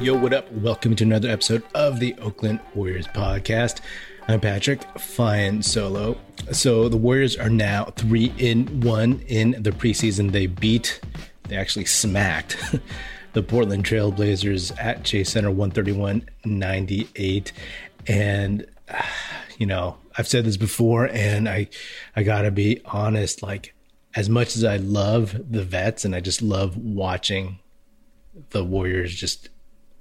Yo, what up? Welcome to another episode of the Oakland Warriors podcast. I'm Patrick, flying solo. So the Warriors are now three in one in the preseason. They beat, they actually smacked the Portland Trailblazers at Chase Center 131 98. And, you know, I've said this before, and I, I gotta be honest, like, as much as I love the vets and I just love watching the Warriors just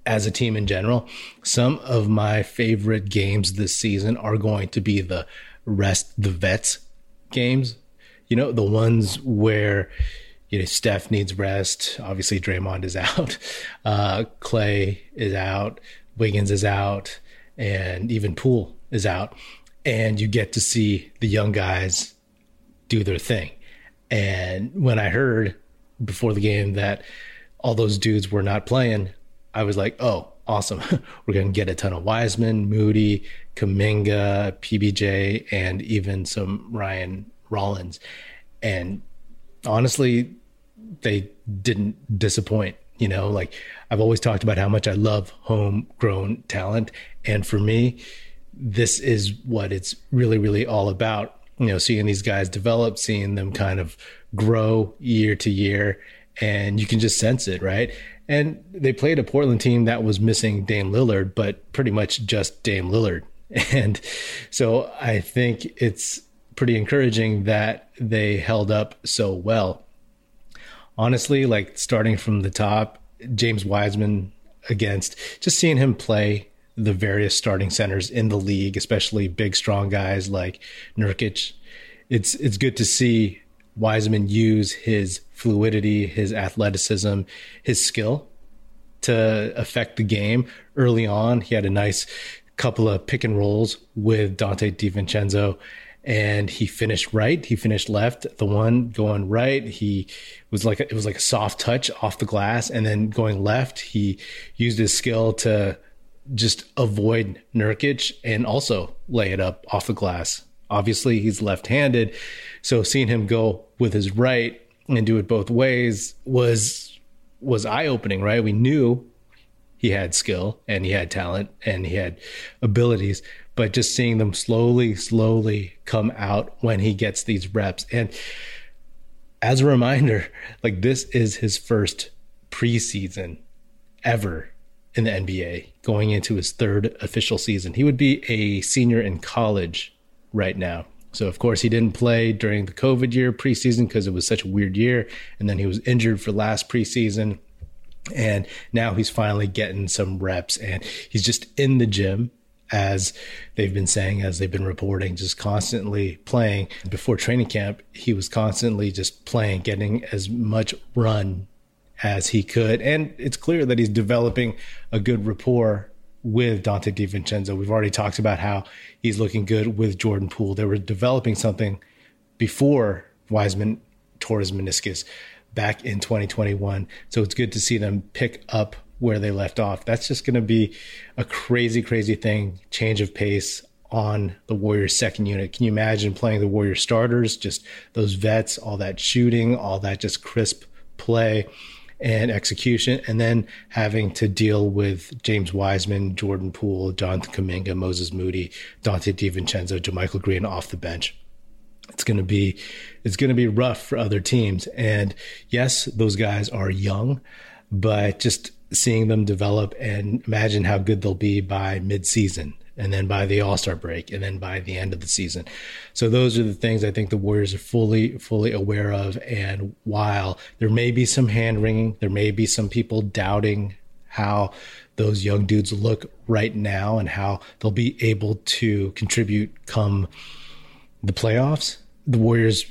as a team in general, some of my favorite games this season are going to be the rest the vets games. You know, the ones where you know Steph needs rest. Obviously, Draymond is out, uh, Klay is out, Wiggins is out, and even Poole is out, and you get to see the young guys do their thing. And when I heard before the game that all those dudes were not playing, I was like, oh, awesome. We're going to get a ton of Wiseman, Moody, Kuminga, PBJ, and even some Ryan Rollins. And honestly, they didn't disappoint. You know, like I've always talked about how much I love homegrown talent. And for me, this is what it's really, really all about. You know, seeing these guys develop, seeing them kind of grow year to year, and you can just sense it, right? And they played a Portland team that was missing Dame Lillard, but pretty much just Dame Lillard. And so I think it's pretty encouraging that they held up so well. Honestly, like starting from the top, James Wiseman against just seeing him play the various starting centers in the league, especially big, strong guys like Nurkic. It's it's good to see Wiseman use his fluidity, his athleticism, his skill to affect the game early on. He had a nice couple of pick and rolls with Donte DiVincenzo and he finished right. He finished left. The one going right, he was like it was like a soft touch off the glass, and then going left, he used his skill to just avoid Nurkic and also lay it up off the glass. Obviously, he's left-handed, so seeing him go with his right and do it both ways was was eye-opening, right? We knew he had skill and he had talent and he had abilities, but just seeing them slowly, slowly come out when he gets these reps. And as a reminder, like this is his first preseason ever in the NBA, going into his third official season. He would be a senior in college right now. So, of course, he didn't play during the COVID year preseason because it was such a weird year. And then he was injured for last preseason. And now he's finally getting some reps and he's just in the gym as they've been saying, as they've been reporting, just constantly playing. Before training camp, he was constantly just playing, getting as much run as he could. And it's clear that he's developing a good rapport with Donte DiVincenzo. We've already talked about how he's looking good with Jordan Poole. They were developing something before Wiseman tore his meniscus back in 2021. So it's good to see them pick up where they left off. That's just going to be a crazy, crazy thing. Change of pace on the Warriors second unit. Can you imagine playing the Warriors starters, just those vets, all that shooting, all that just crisp play and execution, and then having to deal with James Wiseman, Jordan Poole, Jonathan Kuminga, Moses Moody, Donte DiVincenzo, JaMychal Green off the bench. It's going to be it's going to be rough for other teams. And yes, those guys are young, but just seeing them develop and imagine how good they'll be by midseason and then by the All Star break, and then by the end of the season. So those are the things I think the Warriors are fully, fully aware of. And while there may be some hand wringing, there may be some people doubting how those young dudes look right now and how they'll be able to contribute come the playoffs. The Warriors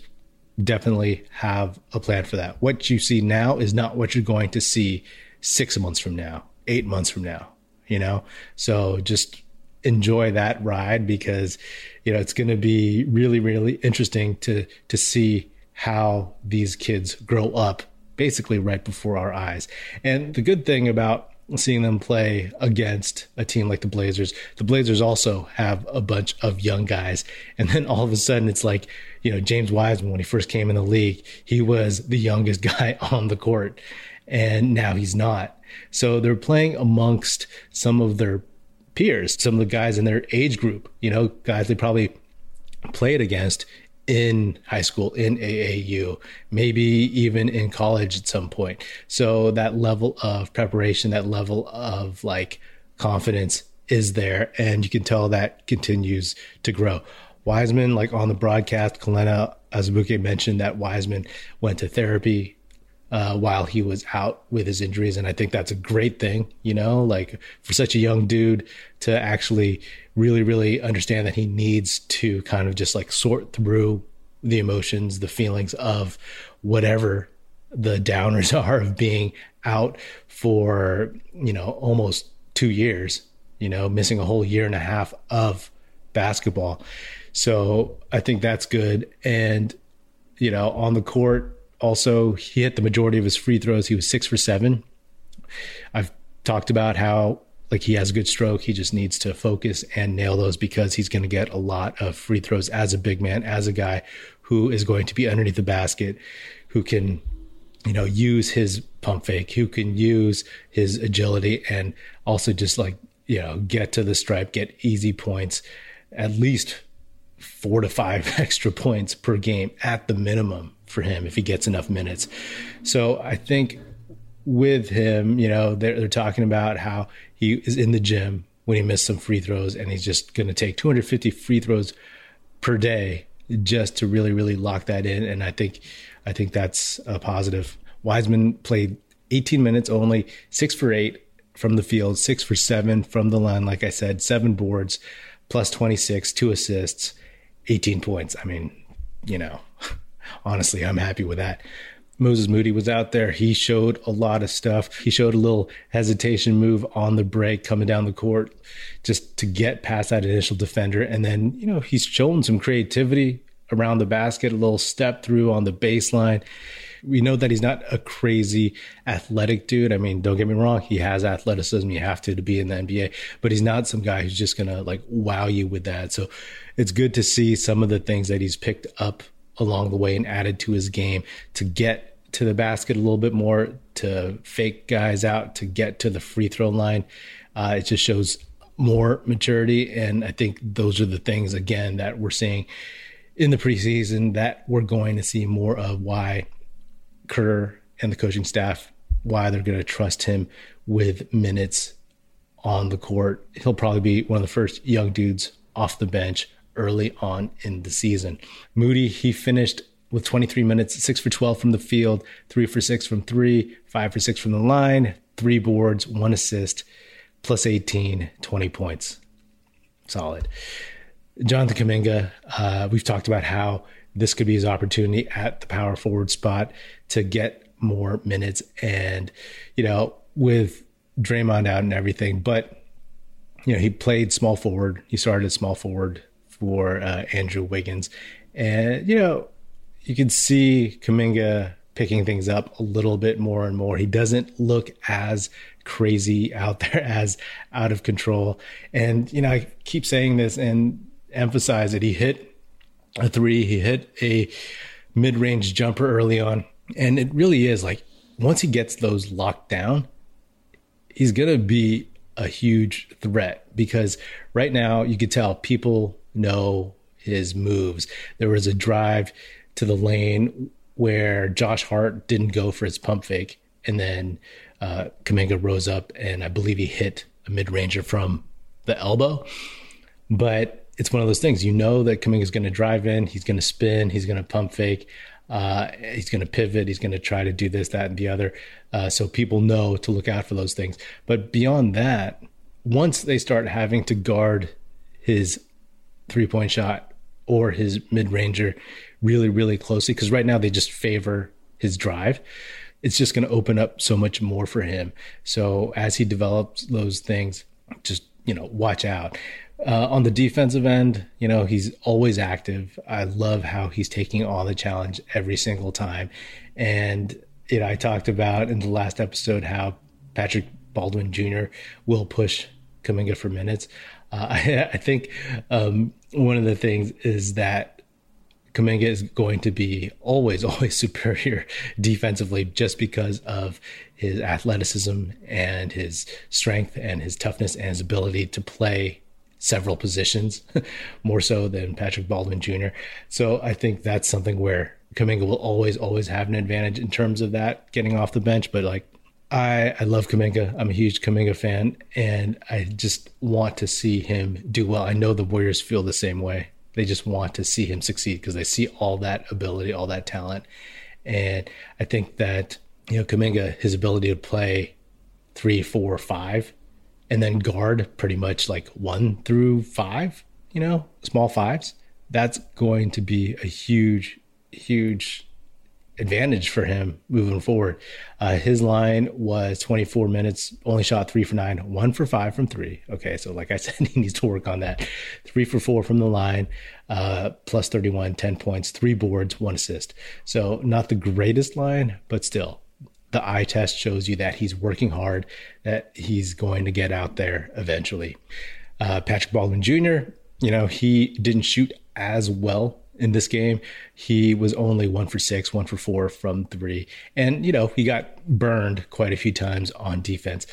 definitely have a plan for that. What you see now is not what you're going to see six months from now, eight months from now, you know? So just enjoy that ride because you know it's going to be really really interesting to to see how these kids grow up basically right before our eyes. And the good thing about seeing them play against a team like the Blazers. The Blazers also have a bunch of young guys. And then all of a sudden it's like, you know, James Wiseman, when he first came in the league, he was the youngest guy on the court. And now he's not. So they're playing amongst some of their peers, some of the guys in their age group, you know, guys they probably played against in high school, in AAU, maybe even in college at some point. So that level of preparation, that level of like confidence is there. And you can tell that continues to grow. Wiseman, like on the broadcast, Kelenna Azubuike mentioned that Wiseman went to therapy uh, while he was out with his injuries. And I think that's a great thing, you know, like for such a young dude to actually really, really understand that he needs to kind of just like sort through the emotions, the feelings of whatever the downers are of being out for, you know, almost two years, you know, missing a whole year and a half of basketball. So I think that's good. And, you know, on the court, also, he hit the majority of his free throws. He was six for seven. I've talked about how like he has a good stroke. He just needs to focus and nail those because he's going to get a lot of free throws as a big man, as a guy who is going to be underneath the basket, who can, you know, use his pump fake, who can use his agility and also just like, you know, get to the stripe, get easy points, at least four to five extra points per game at the minimum for him if he gets enough minutes. So I think with him, you know, they're, they're talking about how he is in the gym when he missed some free throws and he's just going to take 250 free throws per day just to really, really lock that in. And I think, I think that's a positive. Wiseman played 18 minutes only, six for eight from the field, six for seven from the line. Like I said, seven boards, plus 26, two assists, 18 points. I mean, you know, honestly, I'm happy with that. Moses Moody was out there. He showed a lot of stuff. He showed a little hesitation move on the break coming down the court just to get past that initial defender. And then, you know, he's shown some creativity around the basket, a little step through on the baseline. We know that he's not a crazy athletic dude. I mean, don't get me wrong, he has athleticism. You have to to be in the NBA, but he's not some guy who's just going to like wow you with that. So it's good to see some of the things that he's picked up along the way and added to his game to get to the basket a little bit more, to fake guys out, to get to the free throw line. Uh, it just shows more maturity. And I think those are the things, again, that we're seeing in the preseason that we're going to see more of why Kerr and the coaching staff, why they're going to trust him with minutes on the court. He'll probably be one of the first young dudes off the bench early on in the season. Moody, he finished with 23 minutes, six for 12 from the field, three for six from three, five for six from the line, three boards, one assist, plus 18, 20 points. Solid. Jonathan Kuminga, uh, we've talked about how this could be his opportunity at the power forward spot to get more minutes and, you know, with Draymond out and everything, but, you know, he played small forward. He started small forward for uh, Andrew Wiggins. And, you know, you can see Kuminga picking things up a little bit more and more. He doesn't look as crazy out there, as out of control. And, you know, I keep saying this and emphasize it. He hit a three, he hit a mid range jumper early on. And it really is like once he gets those locked down, he's going to be a huge threat because right now you could tell people know his moves. There was a drive to the lane where Josh Hart didn't go for his pump fake, and then uh, Kuminga rose up, and I believe he hit a mid ranger from the elbow. But it's one of those things you know that Kuminga is going to drive in, he's going to spin, he's going to pump fake, uh, he's going to pivot, he's going to try to do this, that, and the other. Uh, so people know to look out for those things. But beyond that, once they start having to guard his three point shot or his mid ranger really, really closely. Because right now they just favor his drive. It's just going to open up so much more for him. So as he develops those things, just, you know, watch out. Uh, on the defensive end, you know, he's always active. I love how he's taking on the challenge every single time. And, you know, I talked about in the last episode how Patrick Baldwin Jr. will push Kuminga for minutes. Uh, I, I, think um, one of the things is that Kuminga is going to be always, always superior defensively just because of his athleticism and his strength and his toughness and his ability to play several positions more so than Patrick Baldwin Jr. So I think that's something where Kuminga will always, always have an advantage in terms of that getting off the bench. But like, I, I love Kuminga. I'm a huge Kuminga fan, and I just want to see him do well. I know the Warriors feel the same way. They just want to see him succeed because they see all that ability, all that talent. And I think that, you know, Kuminga, his ability to play three, four, five, and then guard pretty much like one through five, you know, small fives, that's going to be a huge, huge advantage for him moving forward. Uh, his line was 24 minutes, only shot three for nine, one for five from three. Okay, so like I said, he needs to work on that. Three for four from the line, uh, plus 31, 10 points, three boards, one assist. So not the greatest line, but still. The eye test shows you that he's working hard, that he's going to get out there eventually. Uh, Patrick Baldwin Jr., you know, he didn't shoot as well in this game. He was only one for six, one for four from three. And, you know, he got burned quite a few times on defense.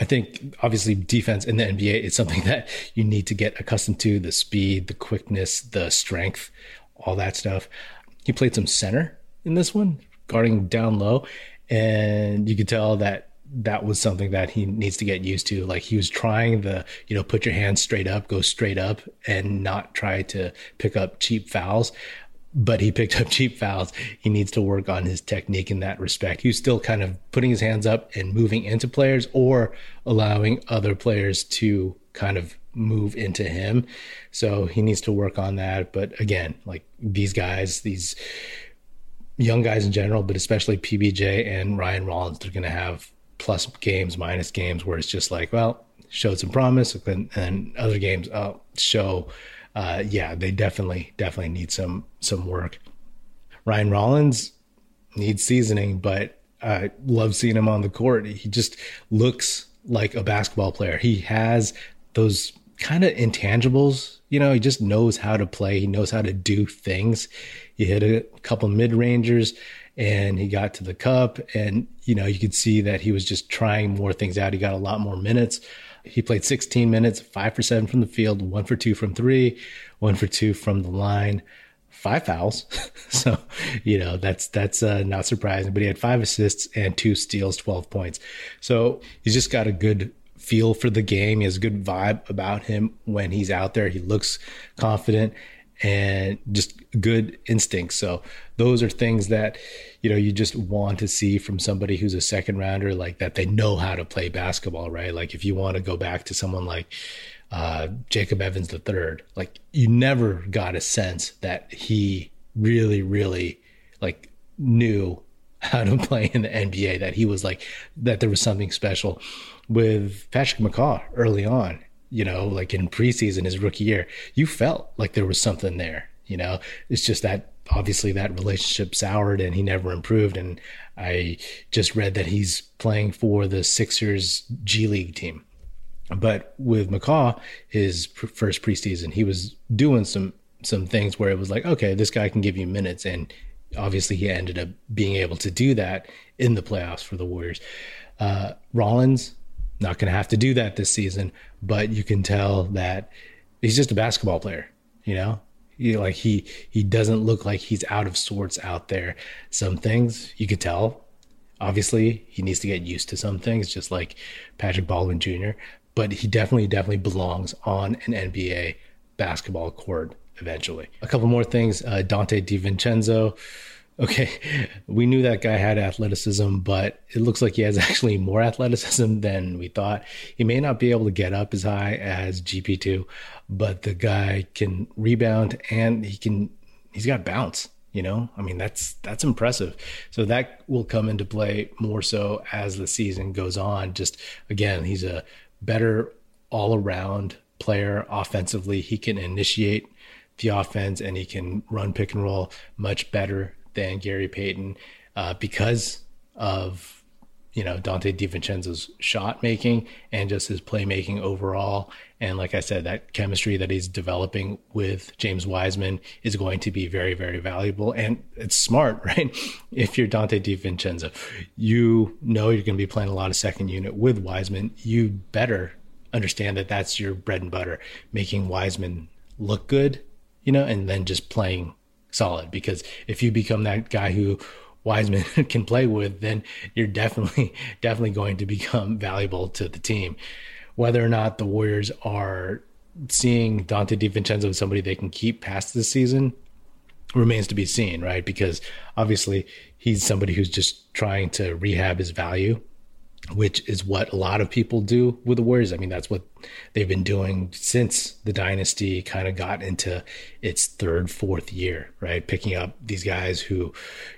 I think obviously defense in the NBA is something that you need to get accustomed to the speed, the quickness, the strength, all that stuff. He played some center in this one, guarding down low. And you could tell that that was something that he needs to get used to. Like he was trying the, you know, put your hands straight up, go straight up, and not try to pick up cheap fouls. But he picked up cheap fouls. He needs to work on his technique in that respect. He's still kind of putting his hands up and moving into players or allowing other players to kind of move into him. So he needs to work on that. But again, like these guys, these young guys in general, but especially PBJ and Ryan Rollins, they're going to have plus games, minus games, where it's just like, well, showed some promise, and, and other games uh, show, uh, yeah, they definitely definitely need some some work. Ryan Rollins needs seasoning, but I love seeing him on the court. He just looks like a basketball player. He has those kind of intangibles. You know, he just knows how to play. He knows how to do things. He hit a couple mid rangers and he got to the cup and you know you could see that he was just trying more things out. He got a lot more minutes. He played 16 minutes five for seven from the field one for two from three one for two from the line. Five fouls. So you know that's that's uh, not surprising but he had five assists and two steals 12 points. So he's just got a good feel for the game. He has a good vibe about him when he's out there. He looks confident and just good instincts. So those are things that you know you just want to see from somebody who's a second rounder, like that they know how to play basketball, right? Like if you want to go back to someone like uh, Jacob Evans the third, like you never got a sense that he really, really like knew how to play in the NBA. That he was like that there was something special with Patrick McCaw early on you know, like in preseason, his rookie year, you felt like there was something there. You know, it's just that obviously that relationship soured and he never improved. And I just read that he's playing for the Sixers G League team. But with McCaw, his first preseason, he was doing some some things where it was like, okay, this guy can give you minutes, and obviously he ended up being able to do that in the playoffs for the Warriors. Uh, Rollins, not going to have to do that this season, but you can tell that he's just a basketball player, you know? Like he he doesn't look like he's out of sorts out there. Some things you could tell. Obviously, he needs to get used to some things, just like Patrick Baldwin Jr. But he definitely, definitely belongs on an NBA basketball court eventually. A couple more things. Uh, Donte DiVincenzo okay, we knew that guy had athleticism, but it looks like he has actually more athleticism than we thought. He may not be able to get up as high as GP2, but the guy can rebound and he can, he's got bounce. You know, I mean, that's that's impressive. So that will come into play more so as the season goes on. Just again, he's a better all around player offensively. He can initiate the offense and he can run pick and roll much better than Gary Payton uh, because of you know Donte DiVincenzo's shot making and just his playmaking overall. And like I said, that chemistry that he's developing with James Wiseman is going to be very, very valuable. And it's smart, right? If you're Donte DiVincenzo, you know you're going to be playing a lot of second unit with Wiseman. You better understand that that's your bread and butter, making Wiseman look good, you know, and then just playing solid. Because if you become that guy who Wiseman can play with, then you're definitely definitely going to become valuable to the team. Whether or not the Warriors are seeing Donte DiVincenzo as somebody they can keep past this season remains to be seen, right? Because obviously he's somebody who's just trying to rehab his value which is what a lot of people do with the Warriors. I mean, that's what they've been doing since the dynasty kind of got into its third, fourth year, right? Picking up these guys who,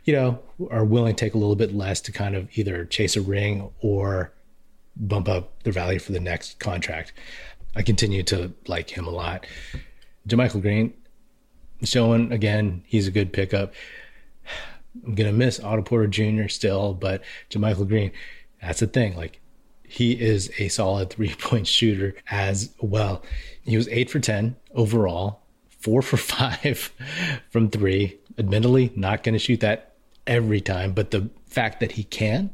you know, are willing to take a little bit less to kind of either chase a ring or bump up their value for the next contract. I continue to like him a lot. JaMychal Green showing again, he's a good pickup. I'm gonna miss Otto Porter Jr. still, but JaMychal Green that's the thing. Like he is a solid three point shooter as well. He was eight for 10 overall, four for five from three. Admittedly, not going to shoot that every time, but the fact that he can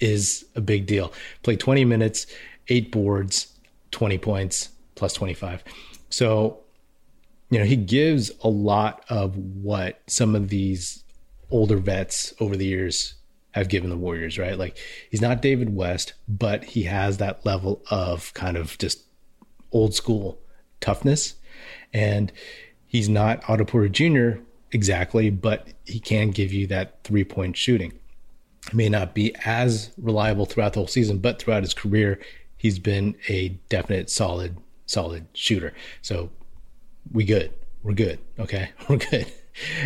is a big deal. Played 20 minutes, eight boards, 20 points, plus 25. So, you know, he gives a lot of what some of these older vets over the years have given the Warriors, right? Like he's not David West, but he has that level of kind of just old school toughness. And he's not Otto Porter Jr. exactly, but he can give you that three point shooting. He may not be as reliable throughout the whole season, but throughout his career, he's been a definite solid, solid shooter. So we good. We're good. Okay. We're good.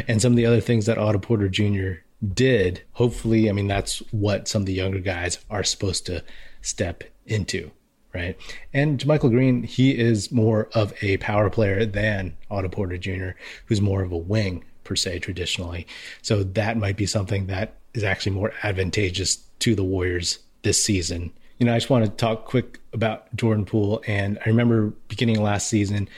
And some of the other things that Otto Porter Jr did, hopefully, I mean, that's what some of the younger guys are supposed to step into, right? And Michael Green, he is more of a power player than Otto Porter Jr., who's more of a wing per se traditionally. So that might be something that is actually more advantageous to the Warriors this season. You know, I just want to talk quick about Jordan Poole. And I remember beginning last season,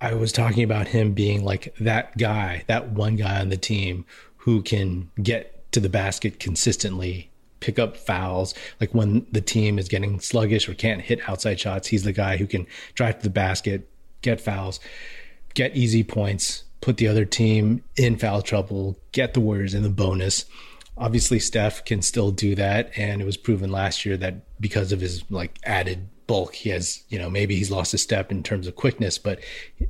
I was talking about him being like that guy, that one guy on the team who can get to the basket consistently, pick up fouls. Like when the team is getting sluggish or can't hit outside shots, he's the guy who can drive to the basket, get fouls, get easy points, put the other team in foul trouble, get the Warriors in the bonus. Obviously, Steph can still do that, and it was proven last year that because of his like added bulk. He has, you know, maybe he's lost a step in terms of quickness, but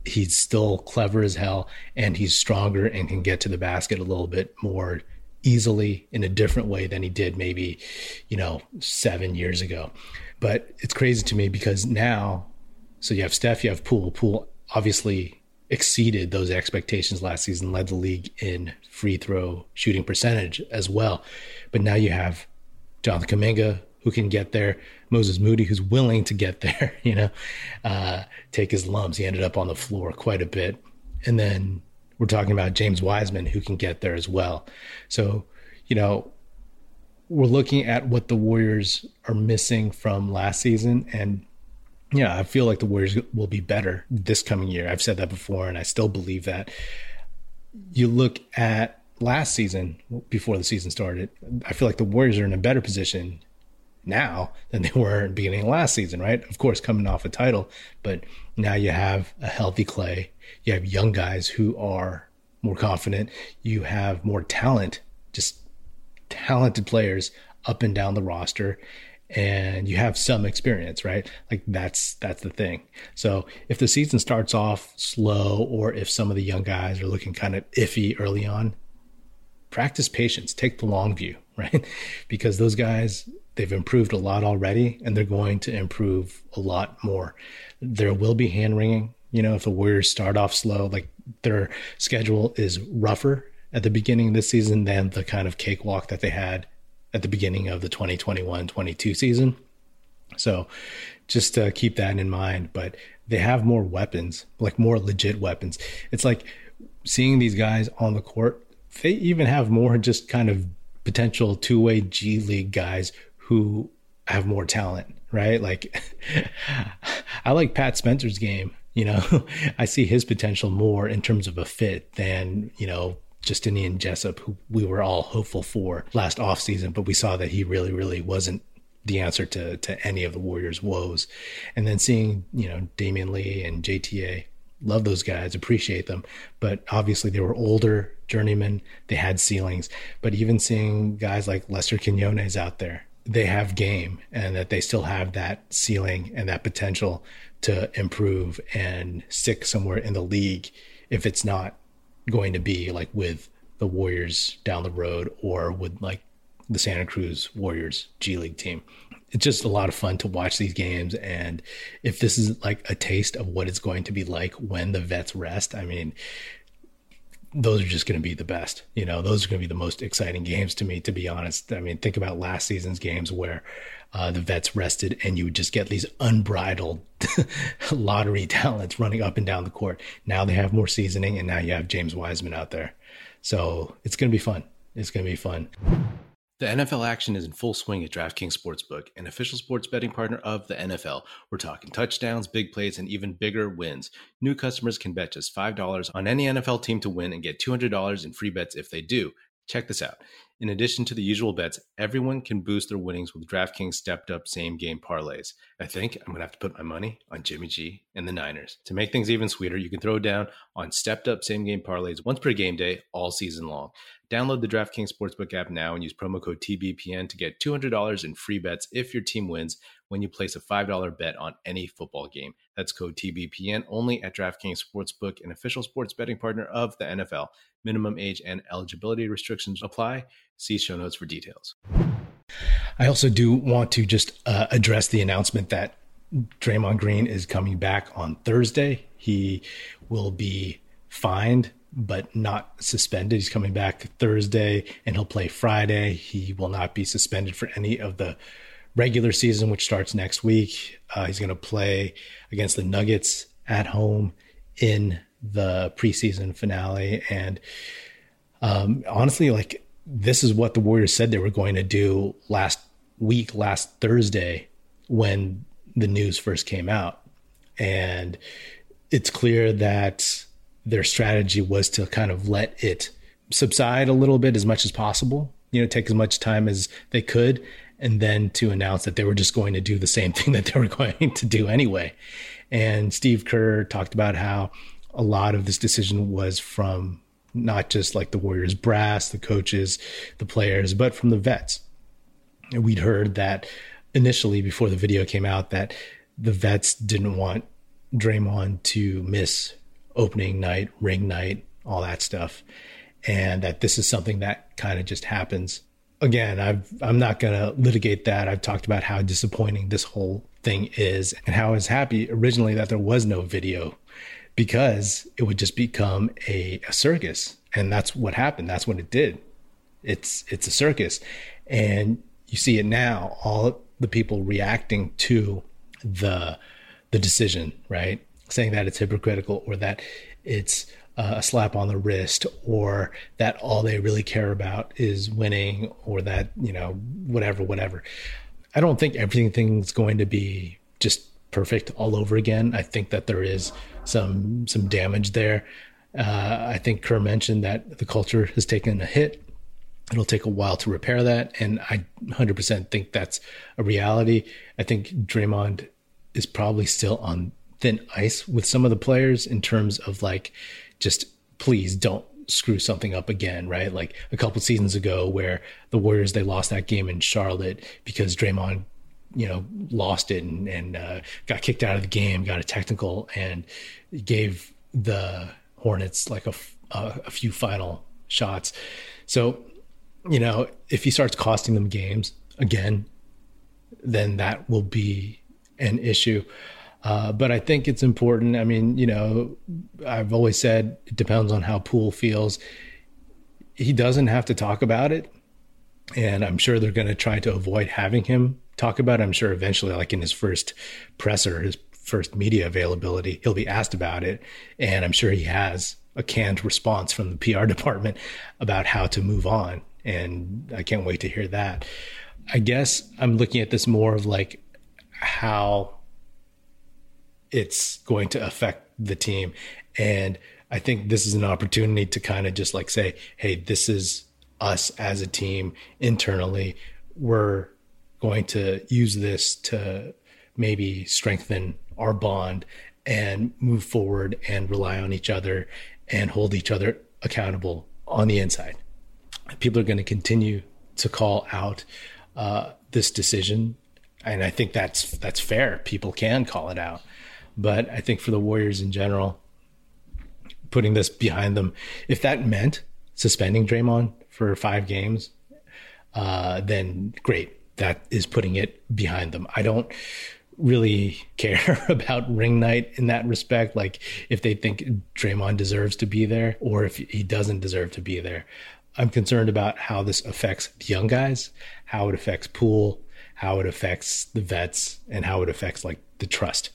he's still clever as hell and he's stronger and can get to the basket a little bit more easily in a different way than he did maybe, you know, seven years ago. But it's crazy to me because now, so you have Steph, you have Poole. Poole obviously exceeded those expectations last season, led the league in free throw shooting percentage as well. But now you have Jonathan Kuminga, who can get there. Moses Moody, who's willing to get there, you know, uh, take his lumps. He ended up on the floor quite a bit. And then we're talking about James Wiseman, who can get there as well. So, you know, we're looking at what the Warriors are missing from last season. And yeah, I feel like the Warriors will be better this coming year. I've said that before, and I still believe that. You look at last season before the season started, I feel like the Warriors are in a better position now than they were in the beginning of last season, right? Of course, coming off a title, but now you have a healthy Klay. You have young guys who are more confident. You have more talent, just talented players up and down the roster and you have some experience, right? Like that's that's the thing. So if the season starts off slow or if some of the young guys are looking kind of iffy early on, practice patience, take the long view, right? Because those guys they've improved a lot already and they're going to improve a lot more. There will be hand wringing, you know, if the Warriors start off slow, like their schedule is rougher at the beginning of this season than the kind of cakewalk that they had at the beginning of the 2021-22 season. So just to keep that in mind, but they have more weapons, like more legit weapons. It's like seeing these guys on the court, they even have more just kind of potential two-way G League guys who have more talent, right? Like I like Pat Spencer's game. You know, I see his potential more in terms of a fit than, you know, Justinian Jessup, who we were all hopeful for last offseason, but we saw that he really, really wasn't the answer to to any of the Warriors' woes. And then seeing, you know, Damian Lee and JTA, love those guys, appreciate them, but obviously they were older journeymen, they had ceilings. But even seeing guys like Lester Quinones out there, they have game and that they still have that ceiling and that potential to improve and stick somewhere in the league if it's not going to be like with the Warriors down the road or with like the Santa Cruz Warriors G League team. It's just a lot of fun to watch these games. And if this is like a taste of what it's going to be like when the vets rest, I mean, those are just going to be the best. You know, those are going to be the most exciting games to me, to be honest. I mean, think about last season's games where uh, the vets rested and you would just get these unbridled lottery talents running up and down the court. Now they have more seasoning and now you have James Wiseman out there. So it's going to be fun. It's going to be fun. The NFL action is in full swing at DraftKings Sportsbook, an official sports betting partner of the NFL. We're talking touchdowns, big plays, and even bigger wins. New customers can bet just $5 on any NFL team to win and get $200 in free bets if they do. Check this out. In addition to the usual bets, everyone can boost their winnings with DraftKings stepped up same game parlays. I think I'm going to have to put my money on Jimmy G and the Niners. To make things even sweeter, you can throw down on stepped up same game parlays once per game day all season long. Download the DraftKings Sportsbook app now and use promo code TBPN to get $200 in free bets if your team wins when you place a $5 bet on any football game. That's code TBPN only at DraftKings Sportsbook, an official sports betting partner of the NFL. Minimum age and eligibility restrictions apply. See show notes for details. I also do want to just uh, address the announcement that Draymond Green is coming back on Thursday. He will be fined but not suspended. He's coming back Thursday and he'll play Friday. He will not be suspended for any of the regular season, which starts next week. Uh, he's going to play against the Nuggets at home in the preseason finale. And um, honestly, like this is what the Warriors said they were going to do last week, last Thursday, when the news first came out. And it's clear that their strategy was to kind of let it subside a little bit as much as possible, you know, take as much time as they could, and then to announce that they were just going to do the same thing that they were going to do anyway. And Steve Kerr talked about how a lot of this decision was from not just like the Warriors brass, the coaches, the players, but from the vets. We'd heard that initially before the video came out that the vets didn't want Draymond to miss opening night, ring night, all that stuff. And that this is something that kind of just happens. Again, I've, I'm not going to litigate that. I've talked about how disappointing this whole thing is and how I was happy originally that there was no video because it would just become a, a circus. And that's what happened. That's what it did. It's, it's a circus. And you see it now, all the people reacting to the, the decision, right? saying that it's hypocritical or that it's uh, a slap on the wrist or that all they really care about is winning or that, you know, whatever, whatever. I don't think everything's going to be just perfect all over again. I think that there is some some damage there. Uh, I think Kerr mentioned that the culture has taken a hit. It'll take a while to repair that, and I 100% think that's a reality. I think Draymond is probably still on thin ice with some of the players in terms of like just please don't screw something up again, right? Like a couple seasons ago where the Warriors they lost that game in Charlotte because Draymond, you know, lost it and, and uh, got kicked out of the game, got a technical, and gave the Hornets like a, a, a few final shots. So, you know, if he starts costing them games again, then that will be an issue. Uh, but I think it's important. I mean, you know, I've always said it depends on how Poole feels. He doesn't have to talk about it. And I'm sure they're going to try to avoid having him talk about. I'm sure eventually, like in his first presser, his first media availability, he'll be asked about it. And I'm sure he has a canned response from the PR department about how to move on. And I can't wait to hear that. I guess I'm looking at this more of like how it's going to affect the team. And I think this is an opportunity to kind of just like say, hey, this is us as a team internally. We're going to use this to maybe strengthen our bond and move forward and rely on each other and hold each other accountable on the inside. People are going to continue to call out uh, this decision, and I think that's that's fair. People can call it out, but I think for the Warriors in general, putting this behind them, if that meant suspending Draymond for five games, uh, then great. That is putting it behind them. I don't really care about ring night in that respect. Like if they think Draymond deserves to be there or if he doesn't deserve to be there. I'm concerned about how this affects the young guys, how it affects Poole, how it affects the vets, and how it affects like the trust.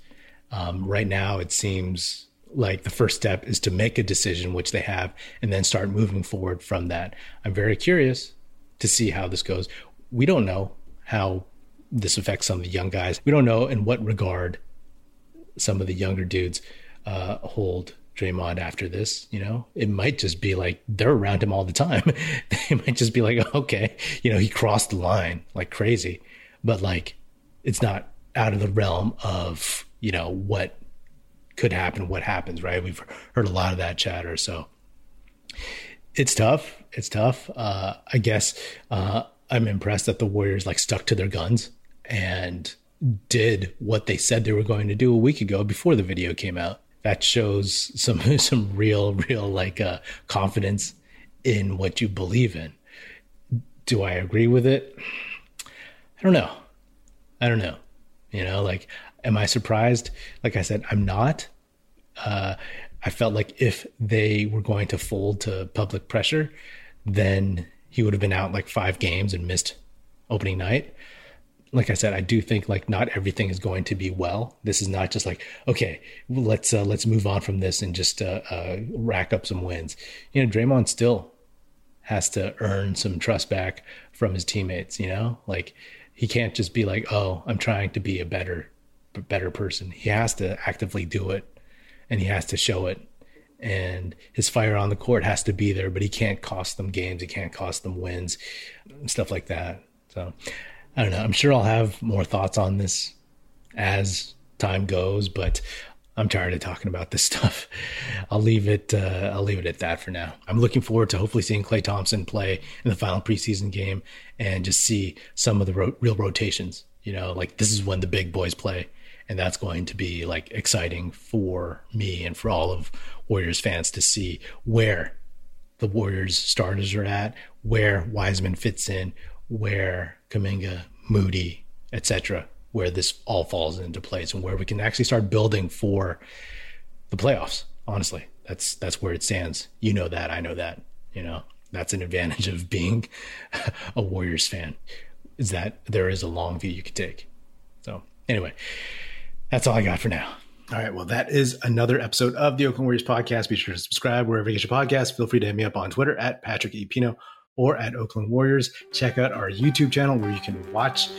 Um, right now, it seems like the first step is to make a decision, which they have, and then start moving forward from that. I'm very curious to see how this goes. We don't know how this affects some of the young guys. We don't know in what regard some of the younger dudes uh, hold Draymond after this. You know, it might just be like they're around him all the time. they might just be like, okay, you know, he crossed the line like crazy, but like it's not out of the realm of you know what could happen, what happens, right? We've heard a lot of that chatter, so it's tough. It's tough. Uh, I guess uh, I'm impressed that the Warriors like stuck to their guns and did what they said they were going to do a week ago before the video came out. That shows some some real real like uh, confidence in what you believe in. Do I agree with it? I don't know. I don't know. You know, like, am I surprised? Like I said, I'm not. Uh, I felt like if they were going to fold to public pressure, then he would have been out like five games and missed opening night like I said, I do think like not everything is going to be well. This is not just like okay, let's uh, let's move on from this and just uh, uh, rack up some wins. You know, Draymond still has to earn some trust back from his teammates. You know, like he can't just be like, oh, I'm trying to be a better better person. He has to actively do it, and he has to show it. And his fire on the court has to be there, but he can't cost them games. He can't cost them wins, stuff like that. So I don't know. I'm sure I'll have more thoughts on this as time goes, but I'm tired of talking about this stuff. I'll leave it. Uh, I'll leave it at that for now. I'm looking forward to hopefully seeing Klay Thompson play in the final preseason game and just see some of the ro- real rotations. You know, like this is when the big boys play, and that's going to be like exciting for me and for all of Warriors fans to see where the Warriors starters are at, where Wiseman fits in, where Kuminga, Moody, etc., where this all falls into place and where we can actually start building for the playoffs. Honestly, that's that's where it stands. You know that, I know that. You know that's an advantage of being a Warriors fan is that there is a long view you could take. So anyway, that's all I got for now. All right. Well, that is another episode of the Oakland Warriors podcast. Be sure to subscribe wherever you get your podcast. Feel free to hit me up on Twitter at Patrick E. Pino or at Oakland Warriors. Check out our YouTube channel where you can watch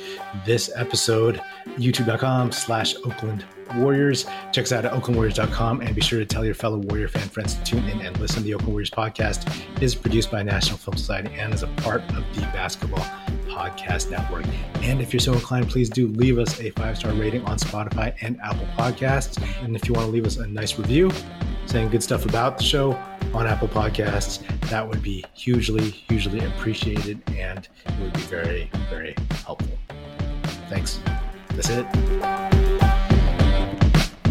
this episode, youtube.com slash Oakland Warriors. Check us out at oaklandwarriors.com and be sure to tell your fellow Warrior fan friends to tune in and listen. The Oakland Warriors podcast is produced by National Film Society and is a part of the Basketball Podcast Network. And if you're so inclined, please do leave us a five star rating on Spotify and Apple Podcasts. And if you want to leave us a nice review saying good stuff about the show on Apple Podcasts, that would be hugely, hugely appreciated and it would be very, very helpful. Thanks. That's it.